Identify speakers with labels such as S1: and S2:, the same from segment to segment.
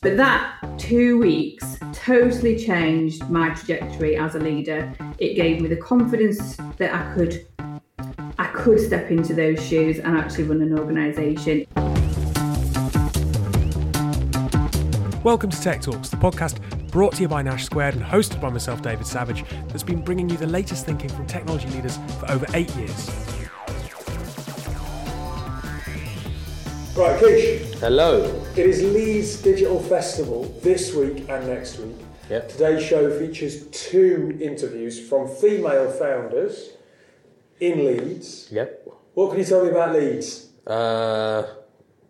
S1: But that two weeks totally changed my trajectory as a leader. It gave me the confidence that I could I could step into those shoes and actually run an organisation.
S2: Welcome to Tech Talks, the podcast brought to you by Nash Squared and hosted by myself, David Savage, that's been bringing you the latest thinking from technology leaders for over eight years.
S3: Right, Kish.
S4: Hello.
S3: It is Leeds Digital Festival this week and next week.
S4: Yep.
S3: Today's show features two interviews from female founders in Leeds.
S4: Yep.
S3: What can you tell me about Leeds?
S4: Uh,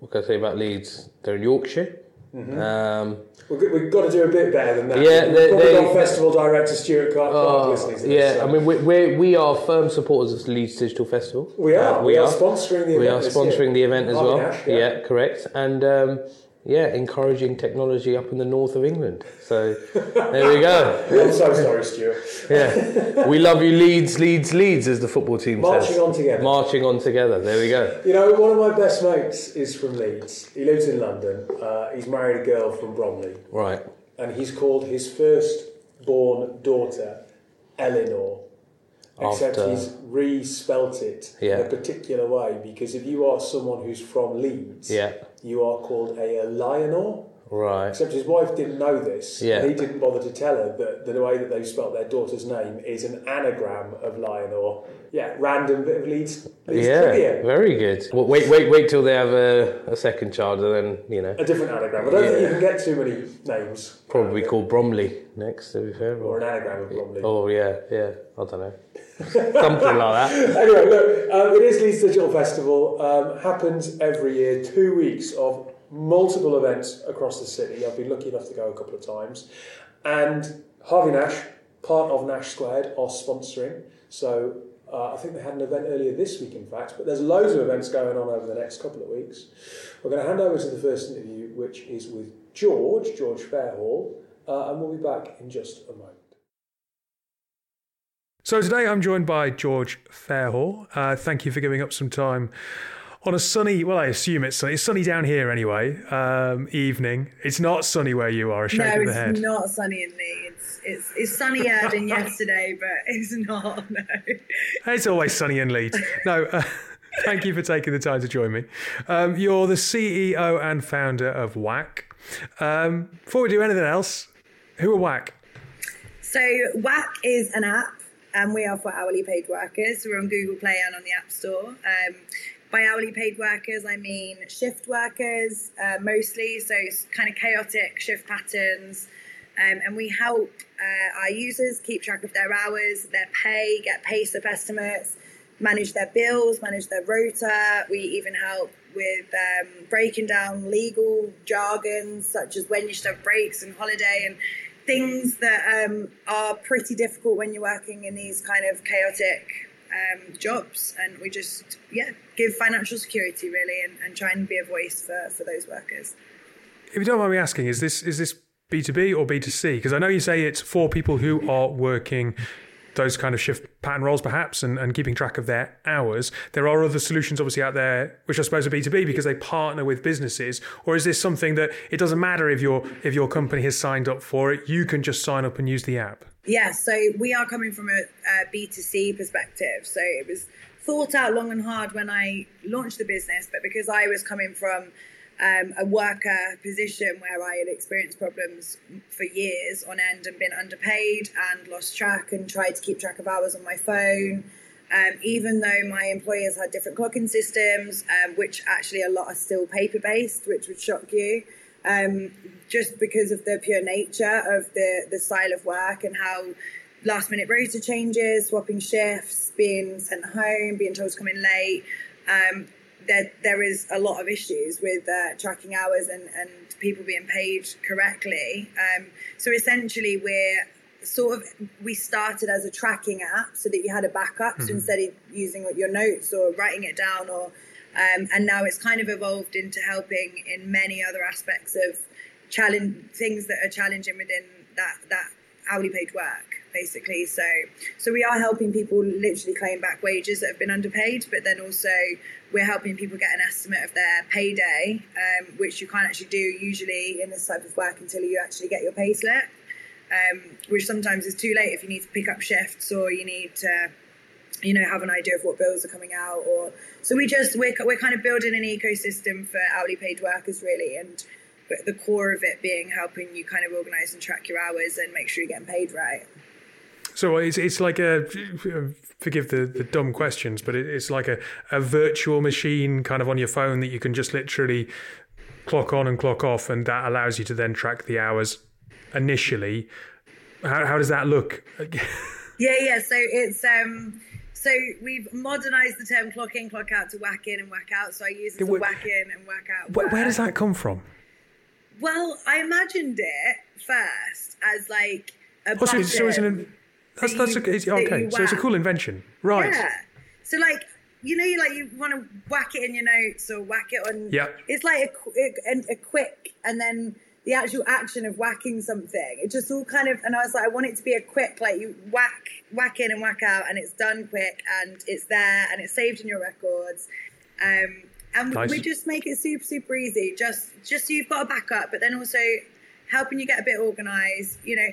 S4: what can I say about Leeds? They're in Yorkshire. Um,
S3: We've got, we've got to do a bit better than that.
S4: Yeah, they- they-
S3: festival director Stuart Clarke
S4: oh,
S3: listening to this.
S4: yeah,
S3: so-
S4: I mean, we, we are firm supporters of Leeds Digital Festival.
S3: we are.
S4: Uh,
S3: we, are, sponsoring the event.
S4: We are sponsoring
S3: year.
S4: the event as well.
S3: Nash,
S4: yeah. correct. And um, yeah, encouraging technology up in the north of England. So there we go.
S3: I'm so sorry, Stuart.
S4: Yeah, we love you, Leeds, Leeds, Leeds, as the football team says.
S3: Marching
S4: says.
S3: on together.
S4: Marching on together. There we go.
S3: You know, one of my best mates is from Leeds. He lives in London. Uh, he's married a girl from Bromley.
S4: Right.
S3: and he's called his first born daughter Eleanor. Except
S4: After-
S3: he's re-spelt it in
S4: Yeah.
S3: a particular way because if you are someone who's from Leeds,
S4: Yeah.
S3: you are called a Eleanor.
S4: Right.
S3: Except his wife didn't know this.
S4: Yeah.
S3: He didn't bother to tell her that the way that they've spelt their daughter's name is an anagram of Loiner. Yeah, random bit of Leeds, Leeds
S4: Yeah,
S3: trivia.
S4: very good. Well, wait, wait, wait till they have a, a second child, and then you know
S3: A different anagram. I don't think you can get too many names.
S4: probably called Bromley next. To be fair,
S3: Or an anagram of Bromley.
S4: oh yeah, yeah. I don't know, something like that.
S3: anyway, look, um, it is Leeds Digital Festival. Um, happens every year. Two weeks of multiple events across the city. I've been lucky enough to go a couple of times, and Harvey Nash, part of Nash Squared, are sponsoring. So uh, I think they had an event earlier this week, in fact. But there's loads of events going on over the next couple of weeks. We're going to hand over to the first interview, which is with George, George Fairhall, uh, and we'll be back in just a moment.
S2: So today I'm joined by George Fairhall. Uh, thank you for giving up some time on a sunny, well, I assume it's sunny. It's sunny down here anyway, um, evening. It's not sunny where you are, a shake
S5: No,
S2: of the head.
S5: No, it's not sunny in Leeds. It's it's sunnier than yesterday, but it's not. No.
S2: It's always sunny in Leeds. No, uh, thank you for taking the time to join me. Um, you're the CEO and founder of WAC. Um, before we do anything else, who are WAC?
S5: So WAC is an app, and we are for hourly paid workers. We're on Google Play and on the App Store. Um, by hourly paid workers, I mean shift workers uh, mostly, so it's kind of chaotic shift patterns. Um, and we help uh, our users keep track of their hours, their pay, get pay slip estimates, manage their bills, manage their rota. We even help with um, breaking down legal jargons such as when you should have breaks and holiday and things that um, are pretty difficult when you're working in these kind of chaotic um, jobs. And we just, yeah, give financial security really and, and try and be a voice for, for those workers.
S2: If you don't mind me asking, is this is this B2B or B2C? Because I know you say it's for people who are working those kind of shift pattern roles perhaps and, and keeping track of their hours. There are other solutions obviously out there which I suppose are B2B because they partner with businesses. Or is this something that it doesn't matter if your if your company has signed up for it, you can just sign up and use the app?
S5: Yeah, so we are coming from a a B2C perspective. So it was thought out long and hard when I launched the business, but because I was coming from um, a worker position where I had experienced problems for years on end and been underpaid and lost track and tried to keep track of hours on my phone. Um, even though my employers had different clocking systems, um, which actually a lot are still paper based, which would shock you, um, just because of the pure nature of the, the style of work and how last minute rota changes, swapping shifts, being sent home, being told to come in late. Um, there, there is a lot of issues with uh, tracking hours and, and people being paid correctly. Um, so essentially, we're sort of we started as a tracking app so that you had a backup. So instead of using your notes or writing it down or um, and now it's kind of evolved into helping in many other aspects of challenge things that are challenging within that that hourly paid work basically. So, so we are helping people literally claim back wages that have been underpaid, but then also we're helping people get an estimate of their payday, um, which you can't actually do usually in this type of work until you actually get your pay slip, um, which sometimes is too late if you need to pick up shifts or you need to, you know, have an idea of what bills are coming out. Or so we just we're we're kind of building an ecosystem for hourly paid workers really, and the core of it being helping you kind of organize and track your hours and make sure you're getting paid right.
S2: So it's it's like a forgive the, the dumb questions, but it's like a, a virtual machine kind of on your phone that you can just literally clock on and clock off, and that allows you to then track the hours initially. How how does that look?
S5: yeah, yeah. So it's um so we've modernized the term clock in, clock out to whack in and whack out. So I use it to whack in and whack out.
S2: Where, where does that come from?
S5: Well, I imagined it first as like a oh, so,
S2: so it's an that's that's you, a, okay. So it's a cool invention, right?
S5: Yeah. So like you know, you like you want to whack it in your notes or whack it on.
S2: Yeah.
S5: It's like a, a, a quick and then the actual action of whacking something. It just all kind of, and I was like, I want it to be a quick, like you whack, whack in and whack out, and it's done quick, and it's there, and it's saved in your records. Um, and nice. we just make it super, super easy. Just, just so you've got a backup, but then also helping you get a bit organized. You know,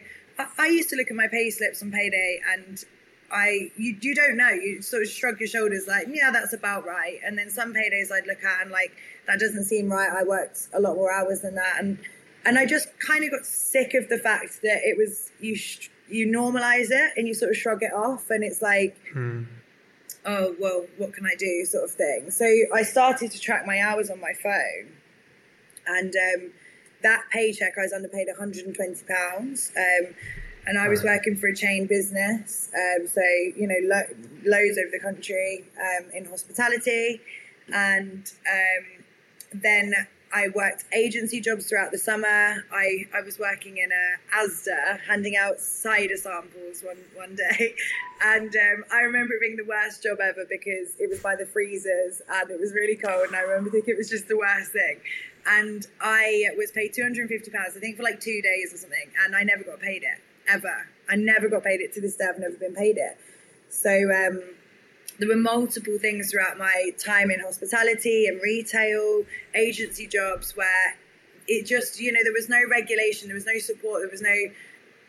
S5: I, used to look at my pay slips on payday and I you you don't know. You sort of shrug your shoulders like, yeah, that's about right. And then some paydays I'd look at and like that doesn't seem right. I worked a lot more hours than that, and and I just kind of got sick of the fact that it was you sh- you normalize it and you sort of shrug it off, and it's like. Hmm. Oh well, what can I do, sort of thing. So I started to track my hours on my phone, and um, that paycheck, I was underpaid 120 pounds. Um, and I was working for a chain business, um, so you know, lo- loads over the country um, in hospitality, and um, then I worked agency jobs throughout the summer. I, I was working in a ASDA, handing out cider samples one one day, and um, I remember it being the worst job ever because it was by the freezers and it was really cold, and I remember thinking it was just the worst thing and I was paid two hundred and fifty pounds, I think, for like two days or something, and I never got paid it ever. I never got paid it to this day. I've never been paid it. So um, there were multiple things throughout my time in hospitality and retail, agency jobs where it just, you know, there was no regulation, there was no support, there was no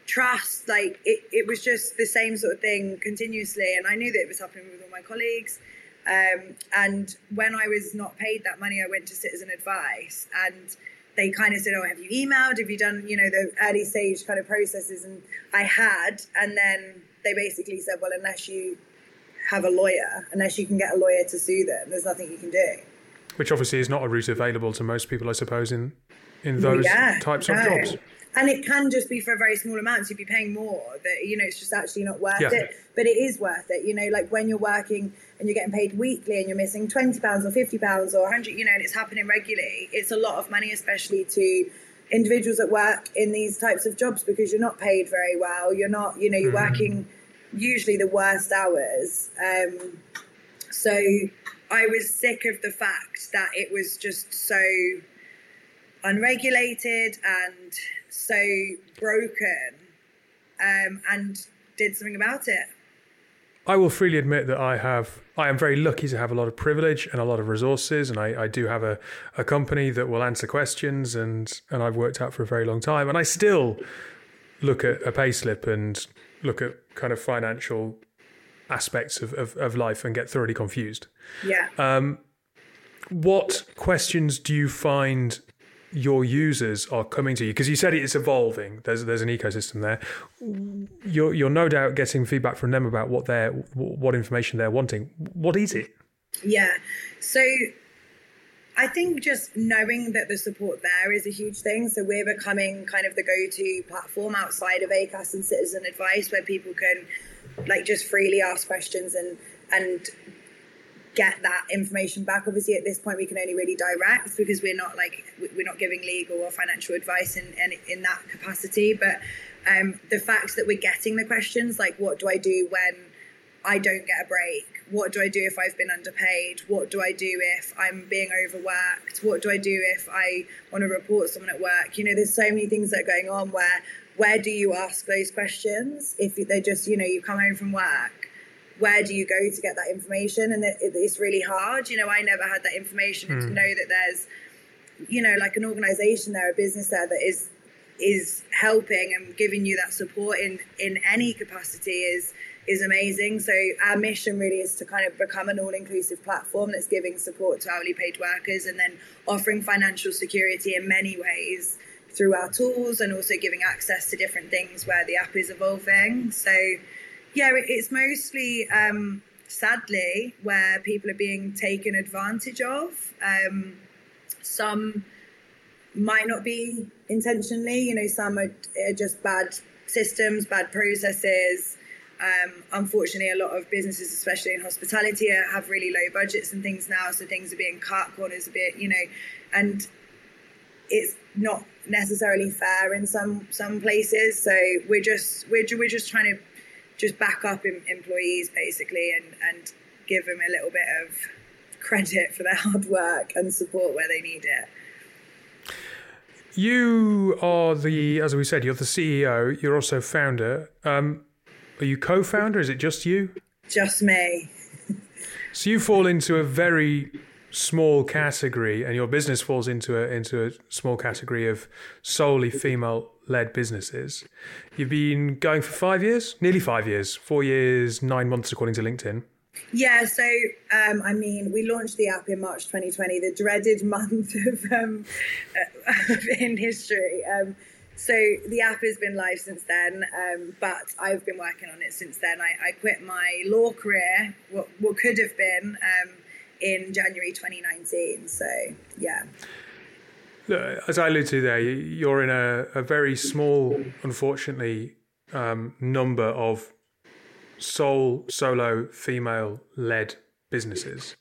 S5: trust. Like it, it was just the same sort of thing continuously, and I knew that it was happening with all my colleagues. Um, and when I was not paid that money, I went to Citizen Advice and they kind of said, Oh, have you emailed? Have you done, you know, the early stage kind of processes? And I had. And then they basically said, Well, unless you have a lawyer, unless you can get a lawyer to sue them, there's nothing you can do.
S2: Which obviously is not a route available to most people, I suppose, in in those yeah, types no. of jobs
S5: and it can just be for a very small amount. So you'd be paying more. That you know, it's just actually not worth yeah. it. But it is worth it. You know, like when you're working and you're getting paid weekly and you're missing twenty pounds or fifty pounds or hundred, you know, and it's happening regularly. It's a lot of money, especially to individuals that work in these types of jobs because you're not paid very well. You're not, you know, you're mm-hmm. working usually the worst hours. Um, so I was sick of the fact that it was just so unregulated and so broken um, and did something about it.
S2: I will freely admit that I have I am very lucky to have a lot of privilege and a lot of resources and I, I do have a, a company that will answer questions and, and I've worked out for a very long time and I still look at a payslip and look at kind of financial aspects of, of, of life and get thoroughly confused.
S5: Yeah.
S2: Um, what questions do you find your users are coming to you because you said it's evolving. There's there's an ecosystem there. You're you're no doubt getting feedback from them about what they're what information they're wanting. What is it?
S5: Yeah. So I think just knowing that the support there is a huge thing. So we're becoming kind of the go-to platform outside of ACAS and Citizen Advice, where people can like just freely ask questions and and get that information back. Obviously, at this point, we can only really direct because we're not like we're not giving legal or financial advice in in, in that capacity. But um, the fact that we're getting the questions like, what do I do when I don't get a break? what do I do if I've been underpaid? What do I do if I'm being overworked? What do I do if I want to report someone at work? You know, there's so many things that are going on where where do you ask those questions if they're just you know you come home from work where do you go to get that information and it, it's really hard you know i never had that information mm. to hmm. know that there's you know like an organization there a business there that is is helping and giving you that support in in any capacity is is amazing. So our mission really is to kind of become an all-inclusive platform that's giving support to hourly paid workers and then offering financial security in many ways through our tools and also giving access to different things where the app is evolving. So yeah, it's mostly um, sadly where people are being taken advantage of. Um, some might not be intentionally, you know, some are, are just bad systems, bad processes. Um, unfortunately, a lot of businesses, especially in hospitality, have really low budgets and things now, so things are being cut, corners a bit, you know, and it's not necessarily fair in some some places. So we're just we're we're just trying to just back up in, employees basically and and give them a little bit of credit for their hard work and support where they need it.
S2: You are the, as we said, you're the CEO. You're also founder. Um, are you co-founder? Is it just you?
S5: Just me.
S2: so you fall into a very small category, and your business falls into a into a small category of solely female-led businesses. You've been going for five years, nearly five years, four years, nine months, according to LinkedIn.
S5: Yeah, so um, I mean, we launched the app in March 2020, the dreaded month of um, in history. Um, so the app has been live since then, um, but I've been working on it since then. I, I quit my law career, what, what could have been, um, in January 2019. So yeah.
S2: As I alluded to there, you're in a, a very small, unfortunately, um, number of sole, solo, female led businesses.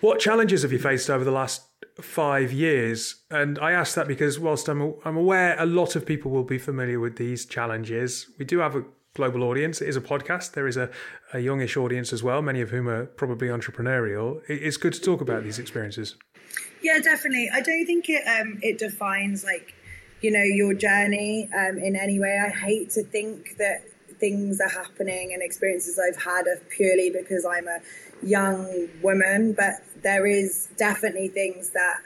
S2: What challenges have you faced over the last five years? And I ask that because, whilst I'm, I'm aware a lot of people will be familiar with these challenges, we do have a global audience. It is a podcast. There is a, a youngish audience as well, many of whom are probably entrepreneurial. It's good to talk about these experiences.
S5: Yeah, definitely. I don't think it um, it defines like you know your journey um, in any way. I hate to think that things are happening and experiences I've had are purely because I'm a young woman, but there is definitely things that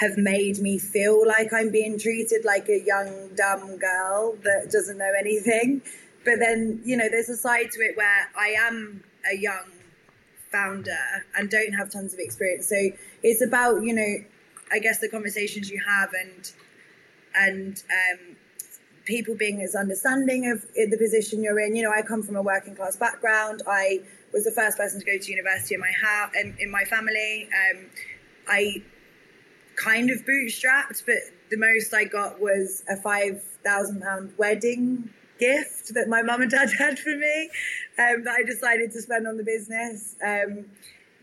S5: have made me feel like I'm being treated like a young, dumb girl that doesn't know anything. But then, you know, there's a side to it where I am a young founder and don't have tons of experience. So it's about, you know, I guess the conversations you have and and um, people being as understanding of the position you're in. You know, I come from a working class background. I was the first person to go to university in my house in, in my family. Um, I kind of bootstrapped, but the most I got was a five thousand pound wedding gift that my mum and dad had for me um, that I decided to spend on the business. Um,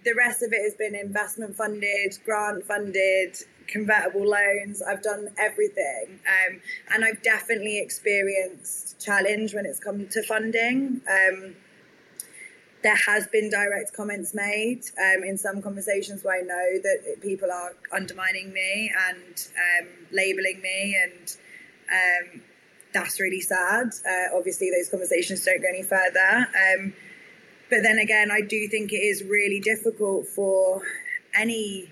S5: the rest of it has been investment funded, grant funded, convertible loans. I've done everything. Um, and I've definitely experienced challenge when it's come to funding. Um, there has been direct comments made um, in some conversations where I know that people are undermining me and um, labeling me, and um, that's really sad. Uh, obviously, those conversations don't go any further. Um, but then again, I do think it is really difficult for any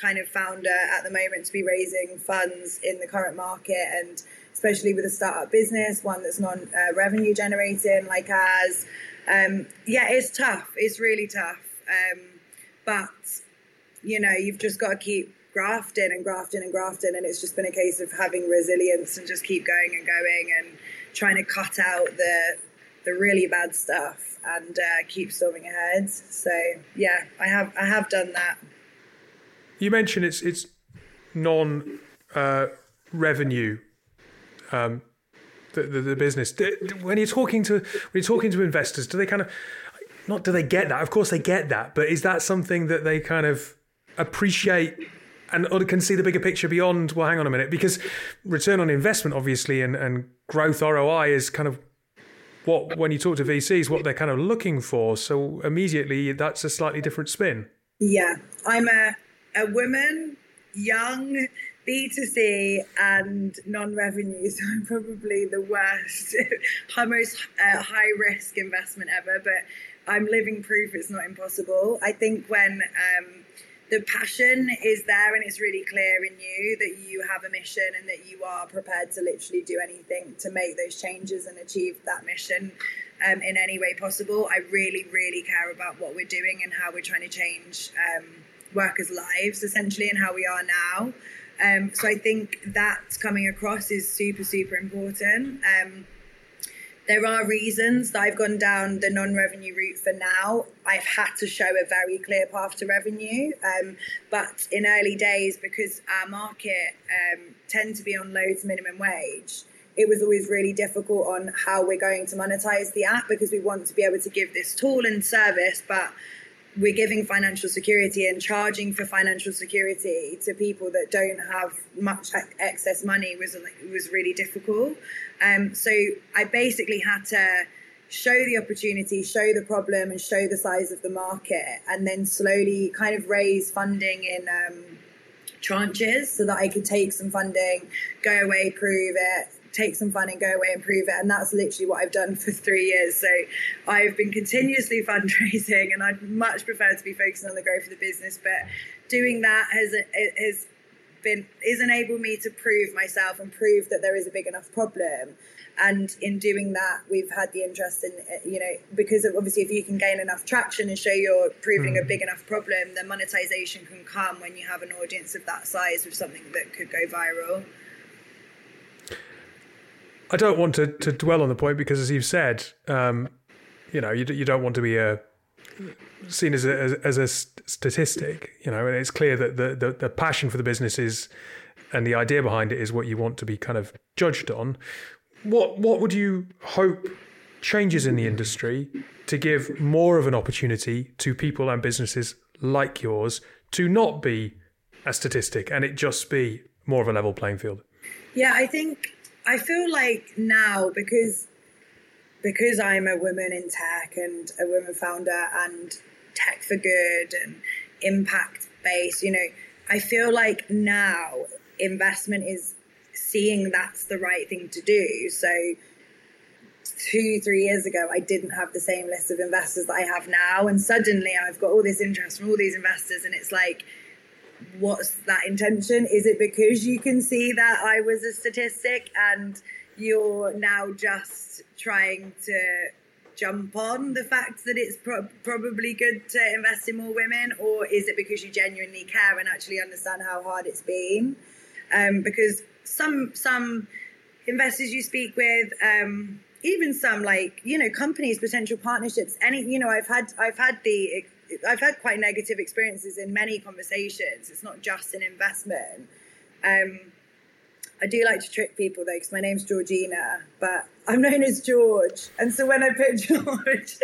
S5: kind of founder at the moment to be raising funds in the current market and especially with a startup business, one that's non uh, revenue generating like ours. Um, yeah, it's tough. It's really tough. Um, but, you know, you've just got to keep grafting and grafting and grafting. And it's just been a case of having resilience and just keep going and going and trying to cut out the, the really bad stuff and uh, keep storming ahead. So yeah, I have I have done that.
S2: You mentioned it's it's non uh, revenue. Um, the, the, the business when you're talking to when you're talking to investors, do they kind of not do they get that? Of course they get that, but is that something that they kind of appreciate and can see the bigger picture beyond? Well, hang on a minute, because return on investment, obviously, and, and growth ROI is kind of what when you talk to VCs, what they're kind of looking for. So immediately, that's a slightly different spin.
S5: Yeah, I'm a a woman, young, B2C and non-revenue, so I'm probably the worst, most uh, high-risk investment ever. But I'm living proof it's not impossible. I think when um, the passion is there and it's really clear in you that you have a mission and that you are prepared to literally do anything to make those changes and achieve that mission um, in any way possible. I really, really care about what we're doing and how we're trying to change um, workers' lives essentially and how we are now. Um, so I think that coming across is super, super important. Um, there are reasons that I've gone down the non-revenue route for now. I've had to show a very clear path to revenue, um, but in early days, because our market um, to be on loads minimum wage, it was always really difficult on how we're going to monetize the app because we want to be able to give this tool and service, but we're giving financial security and charging for financial security to people that don't have much excess money was was really difficult. Um, so I basically had to show the opportunity, show the problem, and show the size of the market, and then slowly kind of raise funding in. Um, tranches so that I could take some funding, go away, prove it, take some fun and go away and prove it. And that's literally what I've done for three years. So I've been continuously fundraising, and I'd much prefer to be focusing on the growth of the business. But doing that has has been is enabled me to prove myself and prove that there is a big enough problem. And in doing that, we've had the interest in, you know, because obviously if you can gain enough traction and show you're proving mm. a big enough problem, then monetization can come when you have an audience of that size with something that could go viral.
S2: I don't want to, to dwell on the point because, as you've said, um, you know, you, you don't want to be a, seen as a, as, as, a statistic, you know, and it's clear that the, the, the passion for the business is and the idea behind it is what you want to be kind of judged on. What what would you hope changes in the industry to give more of an opportunity to people and businesses like yours to not be a statistic and it just be more of a level playing field?
S5: Yeah, I think I feel like now because because I'm a woman in tech and a woman founder and tech for good and impact based, you know, I feel like now investment is seeing that's the right thing to do. So two, three years ago, I didn't have the same list of investors that I have now. And suddenly I've got all this interest from all these investors and it's like, what's that intention? Is it because you can see that I was a statistic and you're now just trying to jump on the fact that it's pro- probably good to invest in more women, or is it because you genuinely care and actually understand how hard it's been? Um, because some some investors you speak with, um, even some like you know companies, potential partnerships, any you know I've had I've had the I've had quite negative experiences in many conversations. It's not just an investment. Um, I do like to trick people though, because my name's Georgina, but I'm known as George. And so when I put George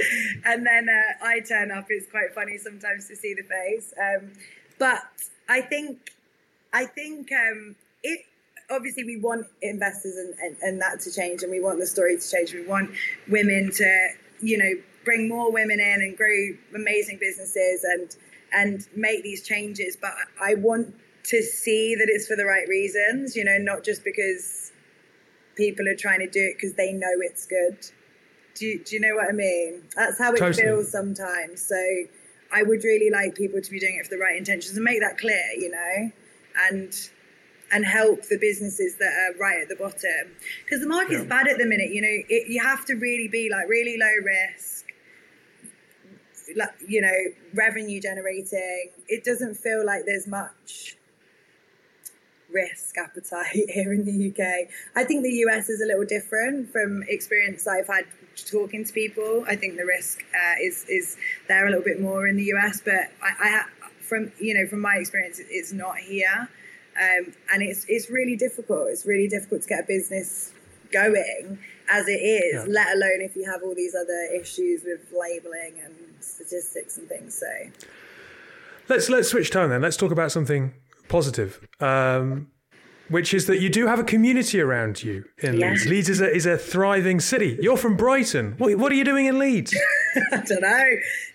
S5: and then uh, I turn up, it's quite funny sometimes to see the face. Um, but I think, I think um, it. Obviously, we want investors and, and, and that to change, and we want the story to change. We want women to, you know, bring more women in and grow amazing businesses and and make these changes. But I want to see that it's for the right reasons, you know, not just because people are trying to do it because they know it's good. Do you, do you know what I mean? That's how it totally. feels sometimes. So I would really like people to be doing it for the right intentions and make that clear, you know, and and help the businesses that are right at the bottom because the market's yeah. bad at the minute. You know, it, you have to really be like really low risk like, you know, revenue generating, it doesn't feel like there's much risk appetite here in the UK. I think the US is a little different from experience I've had talking to people. I think the risk uh, is is there a little bit more in the US, but I, I from you know from my experience, it's not here, um, and it's it's really difficult. It's really difficult to get a business going as it is, yeah. let alone if you have all these other issues with labeling and statistics and things. So
S2: let's let's switch tone then. Let's talk about something positive. Um, which is that you do have a community around you in
S5: Yeah.
S2: Leeds. Leeds is a, is a thriving city. You're from Brighton. What, what are you doing in Leeds?
S5: I don't know.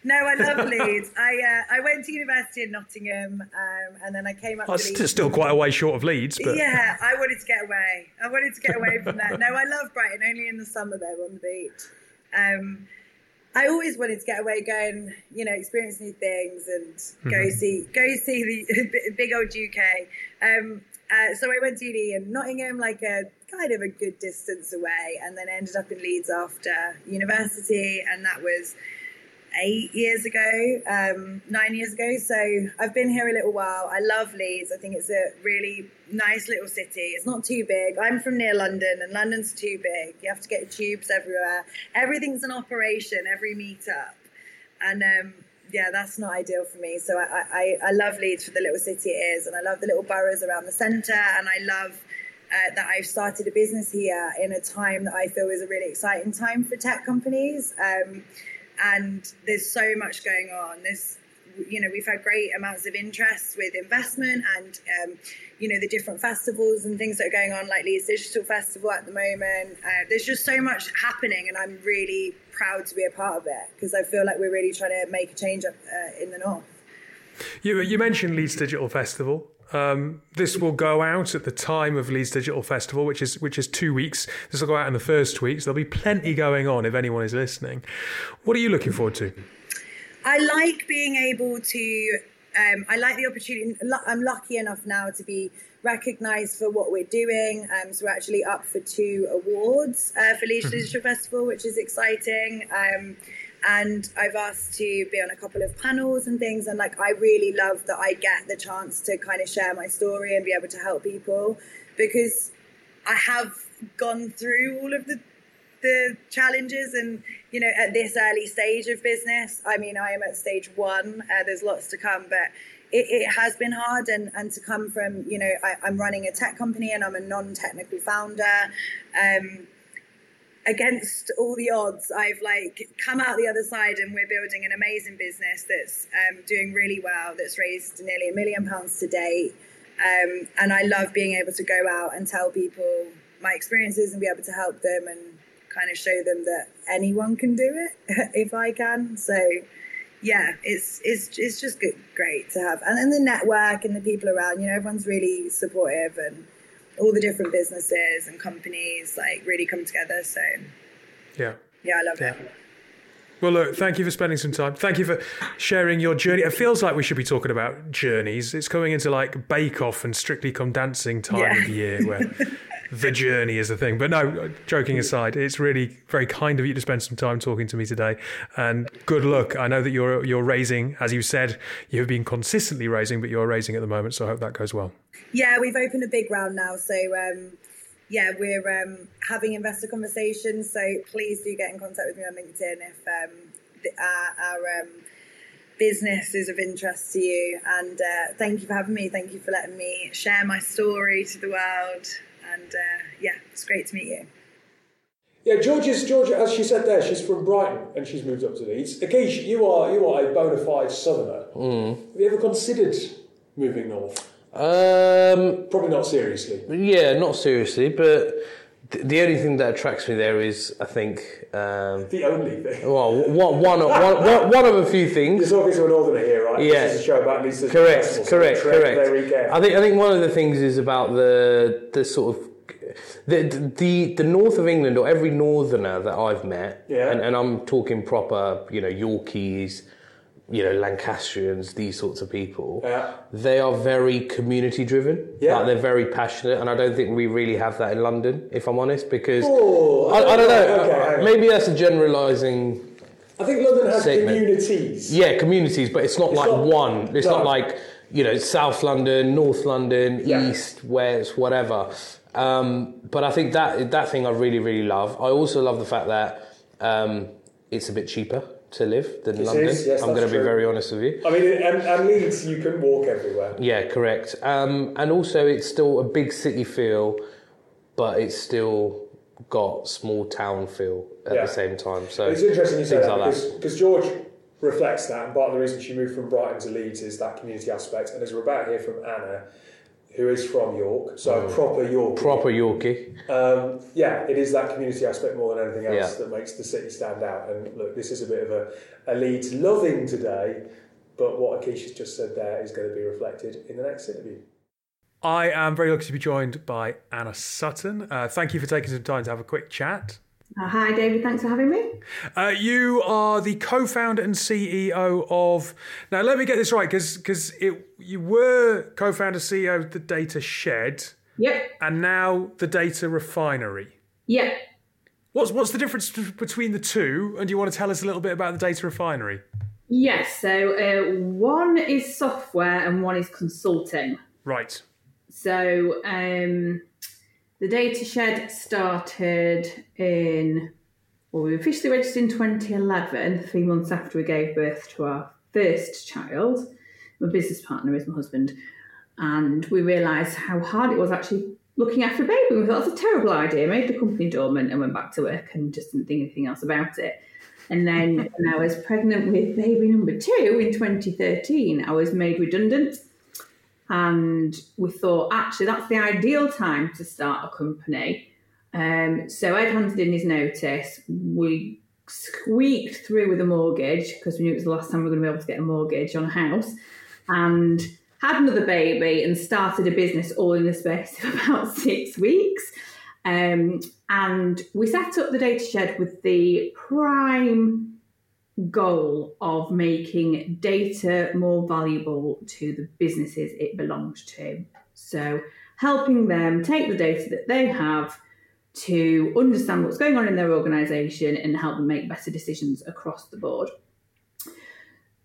S5: No, I love Leeds. I uh, I went to university in Nottingham, um, and then I came up
S2: Oh,
S5: to
S2: still quite a way short of Leeds, but
S5: Yeah, I wanted to get away. I wanted to get away from that. No, I love Brighton. Only in the summer though, on the beach. Um, I always wanted to get away, go and you know experience new things, and go see go see the big old UK. Um, uh, so I went to uni in Nottingham, like a kind of a good distance away, and then ended up in Leeds after university, and that was eight years ago, um, nine years ago. So I've been here a little while. I love Leeds. I think it's a really nice little city. It's not too big. I'm from near London, and London's too big. You have to get tubes everywhere. Everything's an operation. Every meetup, and um, yeah, that's not ideal for me. So I, I, I love Leeds for the little city it is, and I love the little boroughs around the centre, and I love. Uh, that I've started a business here in a time that I feel is a really exciting time for tech companies. Um, and there's so much going on. There's, you know, we've had great amounts of interest with investment and, um, you know, the different festivals and things that are going on, like Leeds Digital Festival at the moment. Uh, there's just so much happening, and I'm really proud to be a part of it because I feel like we're really trying to make a change up uh, in the north.
S2: you, you mentioned Leeds Digital Festival. Um, this will go out at the time of Leeds Digital Festival, which is which is two weeks. This will go out in the first week, so there'll be plenty going on if anyone is listening. What are you looking forward to?
S5: I like being able to. Um, I like the opportunity. I'm lucky enough now to be recognised for what we're doing. Um, so we're actually up for two awards uh, for Leeds Digital Festival, which is exciting. Um, and I've asked to be on a couple of panels and things. And like, I really love that I get the chance to kind of share my story and be able to help people because I have gone through all of the the challenges and you know at this early stage of business. I mean i am at stage one uh, there's lots to come but it, it has been hard and, and to come from you know I, i'm running a tech company and i'm a non-technical founder. Um, against all the odds i've like come out the other side and we're building an amazing business that's um, doing really well that's raised nearly a million pounds to date. Um, and i love being able to go out and tell people my experiences and be able to help them and kind of show them that anyone can do it if I can. So yeah, it's it's it's just good, great to have, and then the network and the people around. You know, everyone's really supportive, and all the different businesses and companies like really come together. So
S2: Yeah.
S5: yeah, I love
S2: Yeah.
S5: it.
S2: Well, look, thank you for spending some time. Thank you for sharing your journey. It feels like we should be talking about journeys. It's coming into like Bake Off and Strictly Come Dancing time
S5: Yeah.
S2: of the year where the journey is the thing. But no, joking aside, it's really very kind of you to spend some time talking to me today. And good luck. I know that you're you're raising, as you said, you have been consistently raising, but you're raising at the moment. So I hope that goes well.
S5: Yeah, we've opened a big round now, so um, yeah, we're um, having investor conversations. So please do get in contact with me on LinkedIn if um, the, our, our um, business is of interest to you. And uh, thank you for having me. Thank you for letting me share my story to the world. And uh, yeah, it's great to meet you.
S3: Yeah, Georgia's Georgia, as she said there, she's from Brighton and she's moved up to Leeds. Akish, you are you are a bona fide southerner. Have you ever considered moving north?
S4: Um,
S3: Probably not seriously.
S4: yeah, not seriously, but th- the only thing that attracts me there is, I think, um,
S3: The only thing.
S4: well, one, one, of- one, one, of a few things.
S3: talking to a northerner here, right?
S4: Yeah.
S3: This is a show about Leeds.
S4: Correct, correct,
S3: tread
S4: correct.
S3: Very careful.
S4: I think I think one of the things is about the the sort of the the the north of England or every northerner that I've met,
S3: Yeah.
S4: and, and I'm talking proper, you know, Yorkies, you know, Lancastrians, these sorts of people.
S3: Yeah.
S4: They are very community driven.
S3: Yeah.
S4: like they're very passionate, and I don't think we really have that in London, if I'm honest, because
S3: Oh,
S4: I, I don't know.
S3: okay,
S4: maybe that's a generalising
S3: I think London has
S4: Segment.
S3: communities.
S4: yeah, communities, but it's not like
S3: not-
S4: one. It's
S3: no.
S4: not like you know South London, North London,
S3: Yeah.
S4: East, West, whatever. Um, but I think that that thing I really really love. I also love the fact that um, it's a bit cheaper to live than
S3: It
S4: London.
S3: is, yes,
S4: I'm going to be very honest with you.
S3: I mean, and, and Leeds, you can walk everywhere.
S4: Yeah, correct. Um, and also, it's still a big city feel, but it's still got small town feel at
S3: Yeah.
S4: the same time. So
S3: It's interesting you say that
S4: like
S3: because, because George reflects that, and part of the reason she moved from Brighton to Leeds is that community aspect. And as we're about to hear from Anna, who is from York, so a proper Yorkie.
S4: Proper Yorkie.
S3: Um, yeah, it is that community aspect more than anything else
S4: Yeah.
S3: that makes the city stand out. And look, this is a bit of a, a Leeds loving today, but what Akisha's just said there is going to be reflected in the next interview.
S2: I am very lucky to be joined by Anna Sutton. Uh, thank you for taking some time to have a quick chat.
S1: Uh, hi, David. Thanks for having me.
S2: Uh, you are the co-founder and CEO of. Now, let me get this right, because because you were co-founder CEO of the Data Shed,
S1: Yep.
S2: and now the Data Refinery.
S1: Yep.
S2: What's what's the difference between the two? And do you want to tell us a little bit about the Data Refinery?
S1: Yes. So uh, one is software and one is consulting.
S2: Right.
S1: So um, the data shed started in, well, we officially registered in 2011, three months after we gave birth to our first child. My business partner is my husband. And we realised how hard it was actually looking after a baby. We thought that's a terrible idea. Made the company dormant and went back to work and just didn't think anything else about it. And then when I was pregnant with baby number two in 2013, I was made redundant and we thought actually that's the ideal time to start a company. Um, so Ed handed in his notice. We squeaked through with a mortgage because we knew it was the last time we were going to be able to get a mortgage on a house, and had another baby and started a business all in the space of about six weeks. Um, and we set up the data shed with the prime goal of making data more valuable to the businesses it belongs to. So, helping them take the data that they have to understand what's going on in their organization and help them make better decisions across the board.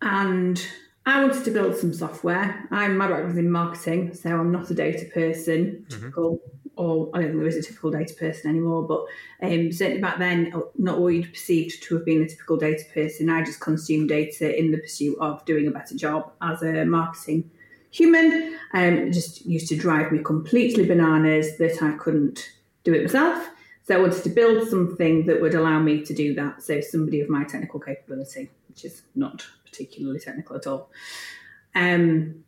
S1: And I wanted to build some software. I'm my background is in marketing, so I'm not a data person, mm-hmm. typical, or I don't think there is a typical data person anymore. But um, certainly back then, not what you'd perceived to have been a typical data person. I just consumed data in the pursuit of doing a better job as a marketing human. Um, it just used to drive me completely bananas that I couldn't do it myself. So I wanted to build something that would allow me to do that. So somebody of my technical capability, which is not particularly technical at all. Um,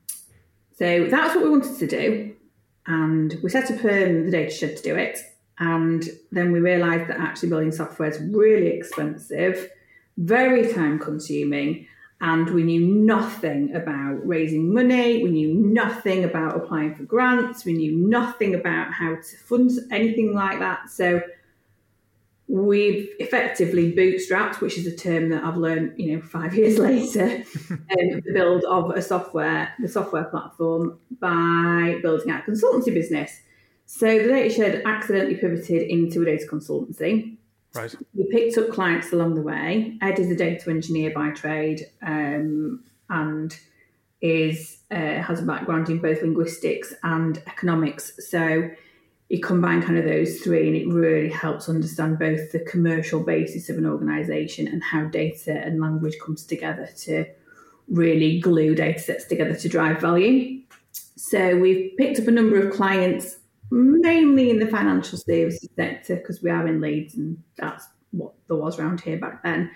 S1: so that's what we wanted to do. And we set up um, the data shed to do it. And then we realised that actually building software is really expensive, very time consuming, and we knew nothing about raising money. We knew nothing about applying for grants. We knew nothing about how to fund anything like that. So we've effectively bootstrapped, which is a term that I've learned, you know, five years later, um, the build of a software, the software platform by building out a consultancy business. So the data shed accidentally pivoted into a data consultancy
S2: Right.
S1: we picked up clients along the way. Ed is a data engineer by trade um, and is uh, has a background in both linguistics and economics. So you combine kind of those three, and it really helps understand both the commercial basis of an organisation and how data and language comes together to really glue data sets together to drive value. So we've picked up a number of clients mainly in the financial services sector because we are in Leeds and that's what there was around here back then.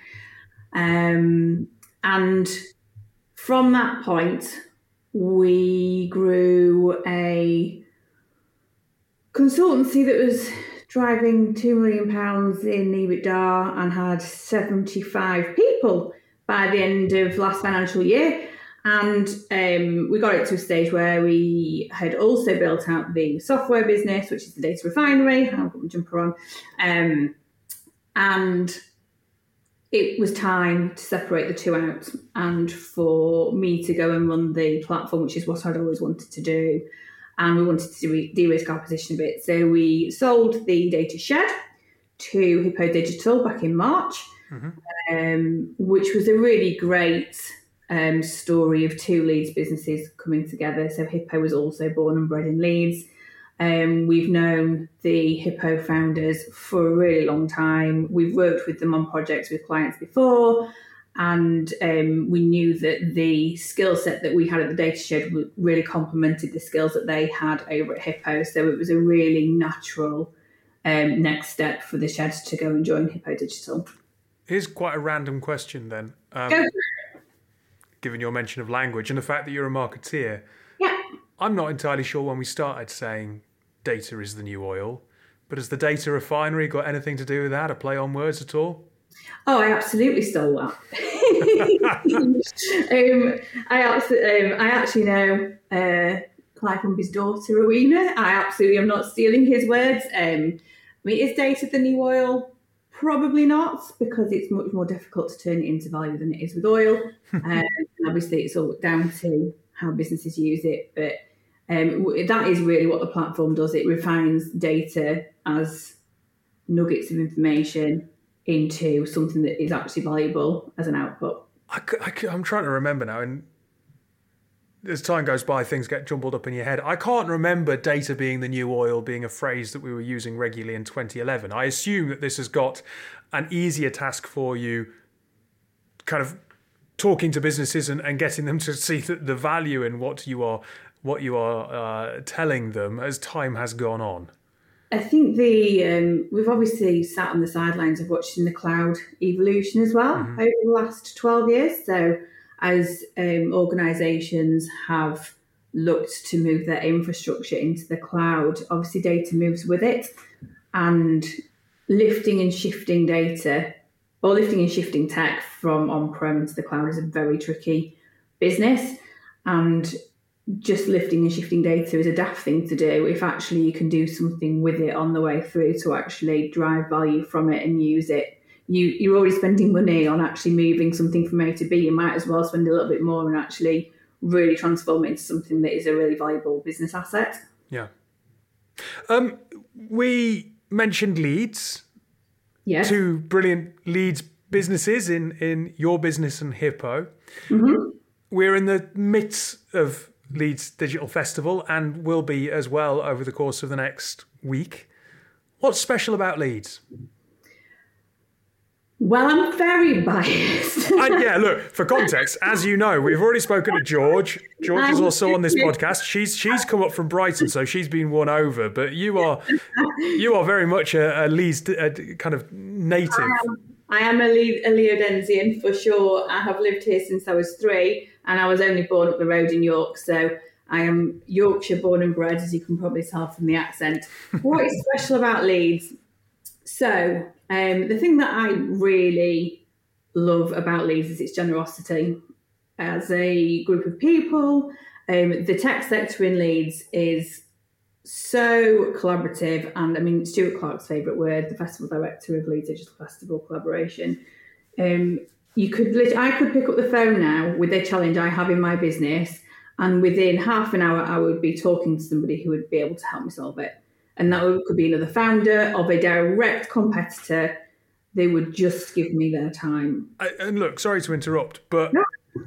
S1: Um, and from that point, we grew a consultancy that was driving two million pounds in EBITDA and had 75 people by the end of last financial year. And um, we got it to a stage where we had also built out the software business, which is the data refinery. I'll put my jumper on. Um, and it was time to separate the two out and for me to go and run the platform, which is what I'd always wanted to do. And we wanted to de risk our position a bit. So we sold the data shed to Hippo Digital back in March, um, which was a really great um, story of two Leeds businesses coming together. So Hippo was also born and bred in Leeds. Um, we've known the Hippo founders for a really long time. We've worked with them on projects with clients before, and um, we knew that the skill set that we had at the data shed really complemented the skills that they had over at Hippo. So it was a really natural um, next step for the shed to go and join Hippo Digital.
S2: Here's quite a random question then. Um, given your mention of language and the fact that you're a marketeer,
S1: Yeah.
S2: I'm not entirely sure when we started saying data is the new oil, but has the data refinery got anything to do with that? A play on words at all?
S1: Oh, I absolutely stole that. um, I, absolutely, um, I actually know uh, Clive Humby's daughter, Rowena. I absolutely am not stealing his words. Um, I mean, is data the new oil? Probably not, because it's much more difficult to turn it into value than it is with oil. um, obviously, it's all down to how businesses use it, but um, that is really what the platform does. It refines data as nuggets of information into something that is actually valuable as an output.
S2: I, am trying to remember now, and as time goes by, things get jumbled up in your head. I can't remember data being the new oil being a phrase that we were using regularly in 2011. I assume that this has got an easier task for you, kind of talking to businesses and, and getting them to see the, the value in what you are what you are uh, telling them as time has gone on.
S1: I think the um, we've obviously sat on the sidelines of watching the cloud evolution as well mm-hmm. over the last 12 years. So as um, organizations have looked to move their infrastructure into the cloud, obviously data moves with it. And lifting and shifting data, or lifting and shifting tech from on prem to the cloud is a very tricky business. And just lifting and shifting data is a daft thing to do if actually you can do something with it on the way through to actually drive value from it and use it you you're already spending money on actually moving something from A to B. You might as well spend a little bit more and actually really transform it into something that is a really valuable business asset.
S2: Yeah. Um, we mentioned Leeds.
S1: Yes.
S2: Two brilliant Leeds businesses in in your business and Hippo.
S1: Mm-hmm.
S2: We're in the midst of Leeds Digital Festival and will be as well over the course of the next week. What's special about Leeds?
S1: Well, I'm very biased.
S2: and yeah, look, for context, as you know, we've already spoken to George. George is also on this podcast. She's she's come up from Brighton, so she's been won over. But you are you are very much a, a Leeds a kind of native. I
S1: am, I am a, Le- a Leodensian for sure. I have lived here since I was three, and I was only born up the road in York. So I am Yorkshire born and bred, as you can probably tell from the accent. What is special about Leeds? So, um, the thing that I really love about Leeds is its generosity. As a group of people, um, the tech sector in Leeds is so collaborative. And I mean, Stuart Clarke's favourite word, the festival director of Leeds Digital Festival collaboration. Um, you could, I could pick up the phone now with a challenge I have in my business, and within half an hour, I would be talking to somebody who would be able to help me solve it and that could be another founder of a direct competitor. They would just give me their time.
S2: And look, sorry to interrupt, but no.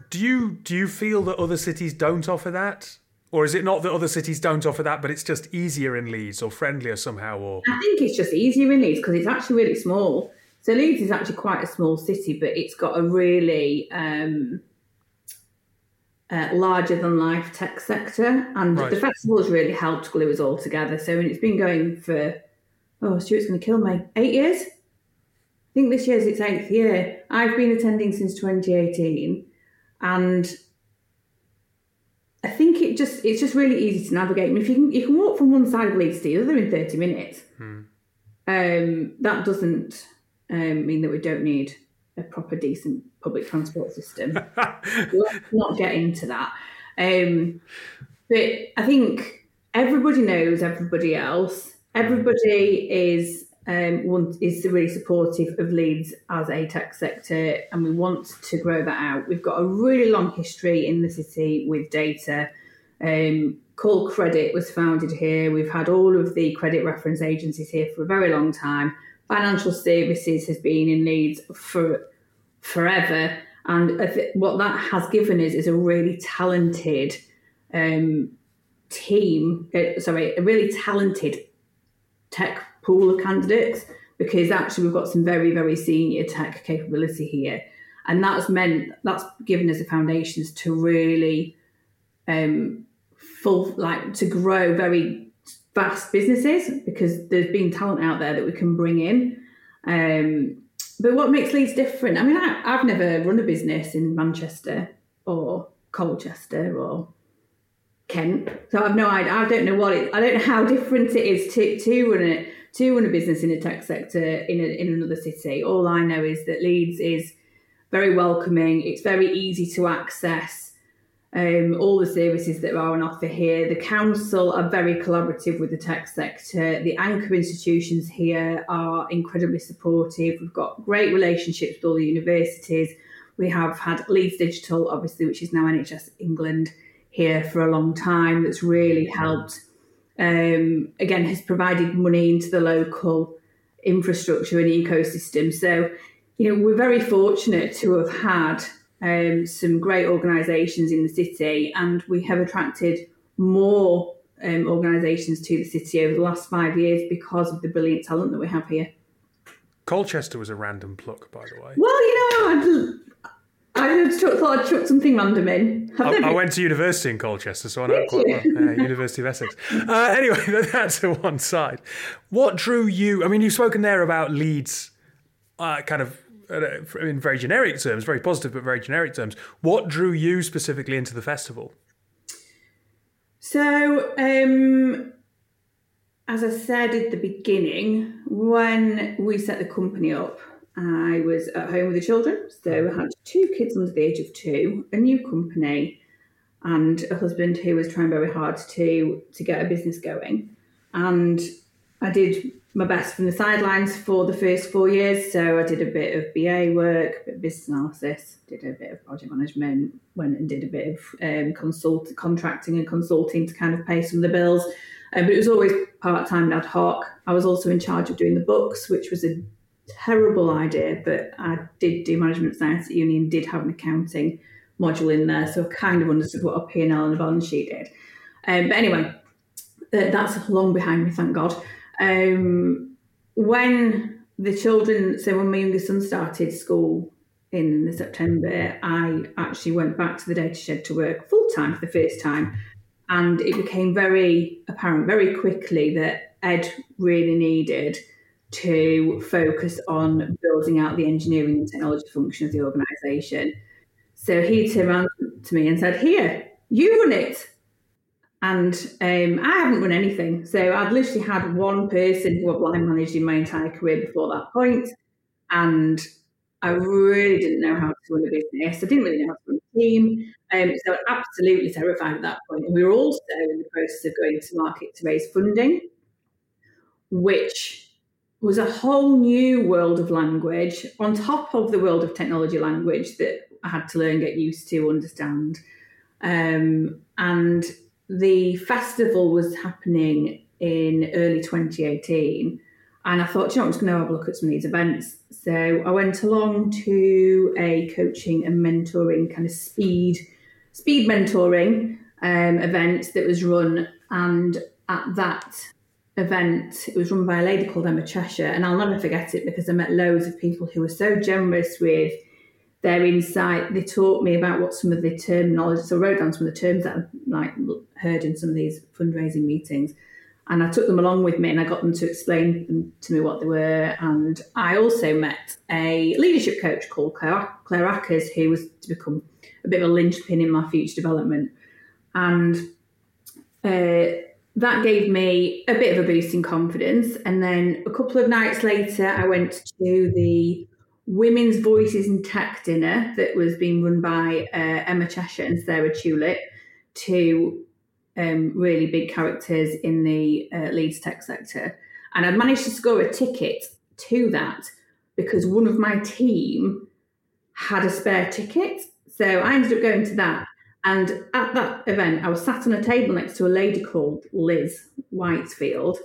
S2: do you do you feel that other cities don't offer that? Or is it not that other cities don't offer that, but it's just easier in Leeds or friendlier somehow? Or
S1: I think it's just easier in Leeds because it's actually really small. So Leeds is actually quite a small city, but it's got a really um, uh, larger than life tech sector, and right. the festival has really helped glue us all together. So and it's been going for oh, Stuart's going to kill me eight years. I think this year's its eighth year. I've been attending since 2018, and I think it just it's just really easy to navigate. I mean, if you can you can walk from one side of Leeds to the other in 30 minutes. Hmm. Um, that doesn't um, mean that we don't need a proper decent public transport system. Let's not get into that. Um, but I think everybody knows everybody else. Everybody is um, want, is really supportive of Leeds as a tech sector, and we want to grow that out. We've got a really long history in the city with data. Um, Callcredit was founded here. We've had all of the credit reference agencies here for a very long time. Financial services has been in Leeds for forever. And what that has given us is a really talented um, team, uh, sorry, a really talented tech pool of candidates because actually we've got some very, very senior tech capability here. And that's meant, that's given us the foundations to really um, full, like to grow very fast businesses because there's been talent out there that we can bring in. Um, but what makes Leeds different? I mean, I, I've never run a business in Manchester or Colchester or Kent, So I've no idea. I don't know what it. I don't know how different it is to to run it to run a business in a tech sector in a, in another city. All I know is that Leeds is very welcoming. It's very easy to access um, all the services that are on offer here. The council are very collaborative with the tech sector. The anchor institutions here are incredibly supportive. We've got great relationships with all the universities. We have had Leeds Digital, obviously, which is now NHS England here for a long time that's really helped. Um, again, has provided money into the local infrastructure and ecosystem. So, you know, we're very fortunate to have had um, some great organisations in the city, and we have attracted more um, organisations to the city over the last five years because of the brilliant talent that we have here.
S2: Colchester was a random pluck, by the way.
S1: Well, you know, I just thought I'd chuck something random in.
S2: I, I, went to university in Colchester, so I know quite well. Uh, university of Essex. Uh, anyway, that's to one side. What drew you? I mean, you've spoken there about Leeds, uh, kind of in very generic terms, very positive but very generic terms. What drew you specifically into the festival?
S1: So, um, as I said at the beginning, when we set the company up, I was at home with the children. So I had two kids under the age of two, a new company, and a husband who was trying very hard to to get a business going. And I did my best from the sidelines for the first four years. So I did a bit of BA work, bit of business analysis, did a bit of project management, went and did a bit of um, consult contracting and consulting to kind of pay some of the bills. Um, but it was always part time and ad hoc. I was also in charge of doing the books, which was a terrible idea, but I did do management science at uni and did have an accounting module in there, so I kind of understood what a P&L and a balance sheet did. Um, but anyway, that's long behind me, thank God. Um, when the children, so when my youngest son started school in the September, I actually went back to the data shed to work full time for the first time. And it became very apparent very quickly that Ed really needed to focus on building out the engineering and technology function of the organisation. So he turned around to me and said, Here, you run it. And um, I haven't run anything. So I'd literally had one person who I managed in my entire career before that point, And I really didn't know how to run a business. I didn't really know how to run a team. Um, so I was absolutely terrified at that point. And we were also in the process of going to market to raise funding, which was a whole new world of language on top of the world of technology language that I had to learn, get used to, understand. Um, and the festival was happening in early 2018. And I thought, you know, I'm just going to have a look at some of these events. So I went along to a coaching and mentoring kind of speed, speed mentoring um, event that was run. And at that event. It was run by a lady called Emma Cheshire, and I'll never forget it because I met loads of people who were so generous with their insight. They taught me about what some of the terminology. So I wrote down some of the terms that I've like heard in some of these fundraising meetings, and I took them along with me, and I got them to explain to me what they were. And I also met a leadership coach called Claire, Claire Ackers, who was to become a bit of a linchpin in my future development, and. Uh, that gave me a bit of a boost in confidence. And then a couple of nights later, I went to the Women's Voices in Tech dinner that was being run by uh, Emma Cheshire and Sarah Tulip, two um, really big characters in the uh, Leeds tech sector. And I managed to score a ticket to that because one of my team had a spare ticket. So I ended up going to that. And at that event, I was sat on a table next to a lady called Liz Whitefield.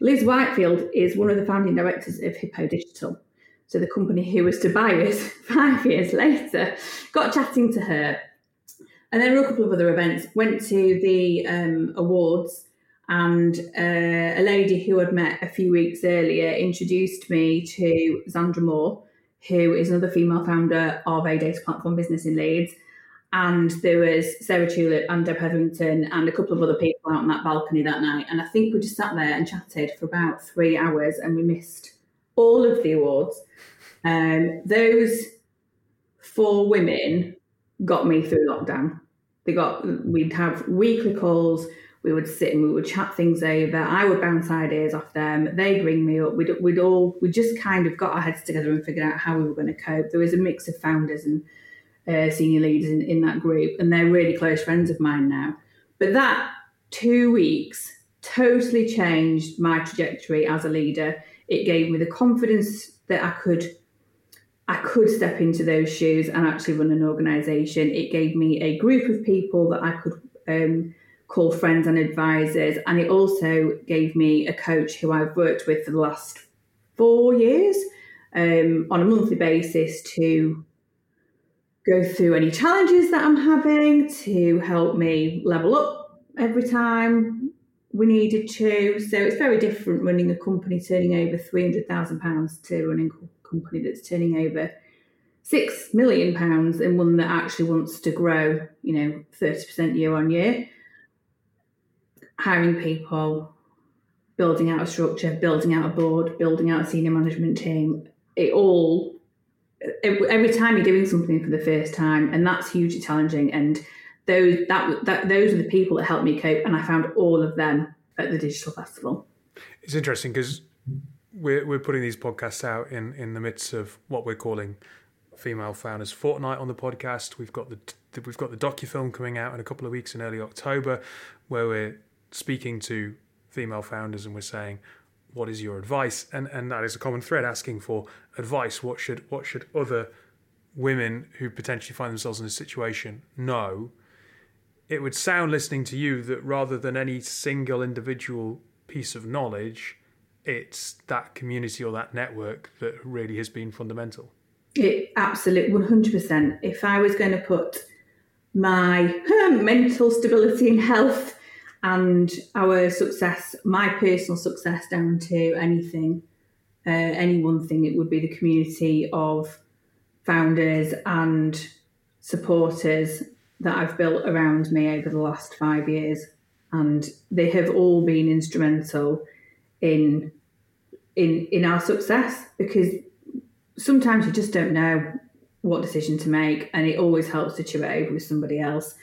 S1: Liz Whitefield is one of the founding directors of Hippo Digital. So the company who was to buy us five years later, got chatting to her. And then a couple of other events, went to the um, awards and uh, a lady who I'd met a few weeks earlier introduced me to Zandra Moore, who is another female founder of a data platform business in Leeds and there was Sarah Tulip and Deb Hetherington and a couple of other people out on that balcony that night. And I think we just sat there and chatted for about three hours and we missed all of the awards. Um, those four women got me through lockdown. they got we'd have weekly calls. We would sit and we would chat things over. I would bounce ideas off them. They'd ring me up. We'd, we'd all we just kind of got our heads together and figured out how we were going to cope. There was a mix of founders and uh, senior leaders in, in that group, and they're really close friends of mine now. But that two weeks totally changed my trajectory as a leader. It gave me the confidence that I could I could step into those shoes and actually run an organisation. It gave me a group of people that I could um, call friends and advisors, and it also gave me a coach who I've worked with for the last four years um, on a monthly basis to go through any challenges that I'm having, to help me level up every time we needed to. So it's very different running a company turning over three hundred thousand pounds to running a company that's turning over six million pounds and one that actually wants to grow, you know, 30% year on year. Hiring people, building out a structure, building out a board, building out a senior management team, it all every time you're doing something for the first time, and that's hugely challenging. And those that, that those are the people that helped me cope, and I found all of them at the digital festival.
S2: It's interesting because we're we're putting these podcasts out in in the midst of what we're calling female founders fortnight on the podcast. We've got the we've got the docufilm coming out in a couple of weeks in early October, where we're speaking to female founders and we're saying, what is your advice? And and that is a common thread asking for advice. What should what should other women who potentially find themselves in this situation know? It would sound listening to you that rather than any single individual piece of knowledge, it's that community or that network that really has been fundamental.
S1: It absolutely 100%. If I was going to put my mental stability and health and our success, my personal success, down to anything, uh, any one thing, it would be the community of founders and supporters that I've built around me over the last five years. And they have all been instrumental in in in our success because sometimes you just don't know what decision to make, and it always helps to chew it over with somebody else.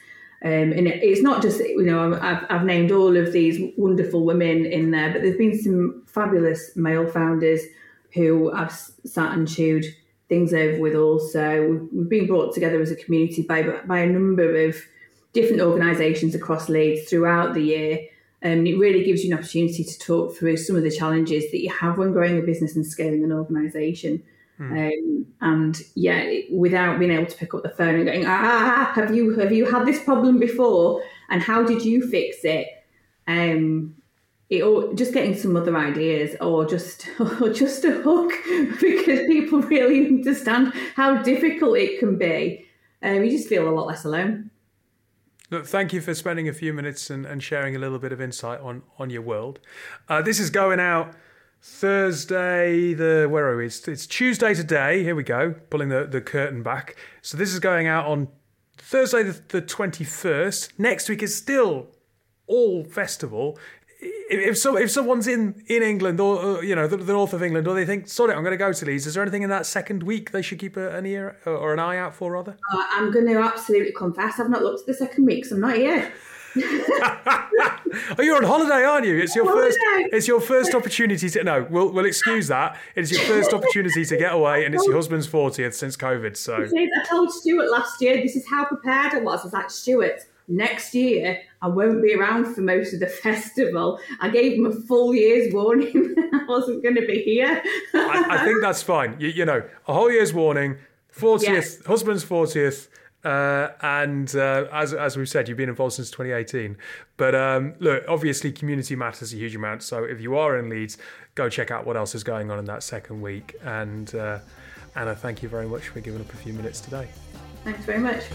S1: Um, and it, it's not just you know I've, I've named all of these wonderful women in there, but there's been some fabulous male founders who I've sat and chewed things over with. Also, we've been brought together as a community by by a number of different organisations across Leeds throughout the year um, it really gives you an opportunity to talk through some of the challenges that you have when growing a business and scaling an organisation. Mm. Um, and yeah, without being able to pick up the phone and going, ah, have you have you had this problem before, and how did you fix it? Um, it or just getting some other ideas, or just or just a hook, because people really understand how difficult it can be. Um, you just feel a lot less alone.
S2: Look, thank you for spending a few minutes and, and sharing a little bit of insight on, on your world. Uh, this is going out Thursday, the where are we? It's, it's, Tuesday today. Here we go, pulling the, the curtain back. So this is going out on Thursday the, the 21st. Next week is still all festival if so, if someone's in in England or, or you know the, the, north of England, or they think, sorry, I'm going to go to Leeds. Is there anything in that second week they should keep a, an ear or an eye out for, rather?
S1: Uh, I'm going to absolutely confess, I've not looked at the second week, so I'm not here.
S2: oh, you're on holiday, aren't you? It's your first. It's your first opportunity to. No, we'll we'll excuse that. It's your first opportunity to get away, and it's your husband's fortieth since COVID. So
S1: I told Stuart last year. This is how prepared I was. I was like, Stuart, next year I won't be around for most of the festival. I gave him a full year's warning I wasn't going to be here.
S2: I, I, think that's fine. You, you, know, a whole year's warning, 40th, yes. husband's 40th. Uh, and uh, as as we've said, you've been involved since 2018. But um, look, obviously, community matters a huge amount. So if you are in Leeds, go check out what else is going on in that second week. And uh, Anna, thank you very much for giving up a few minutes today.
S1: Thanks very much.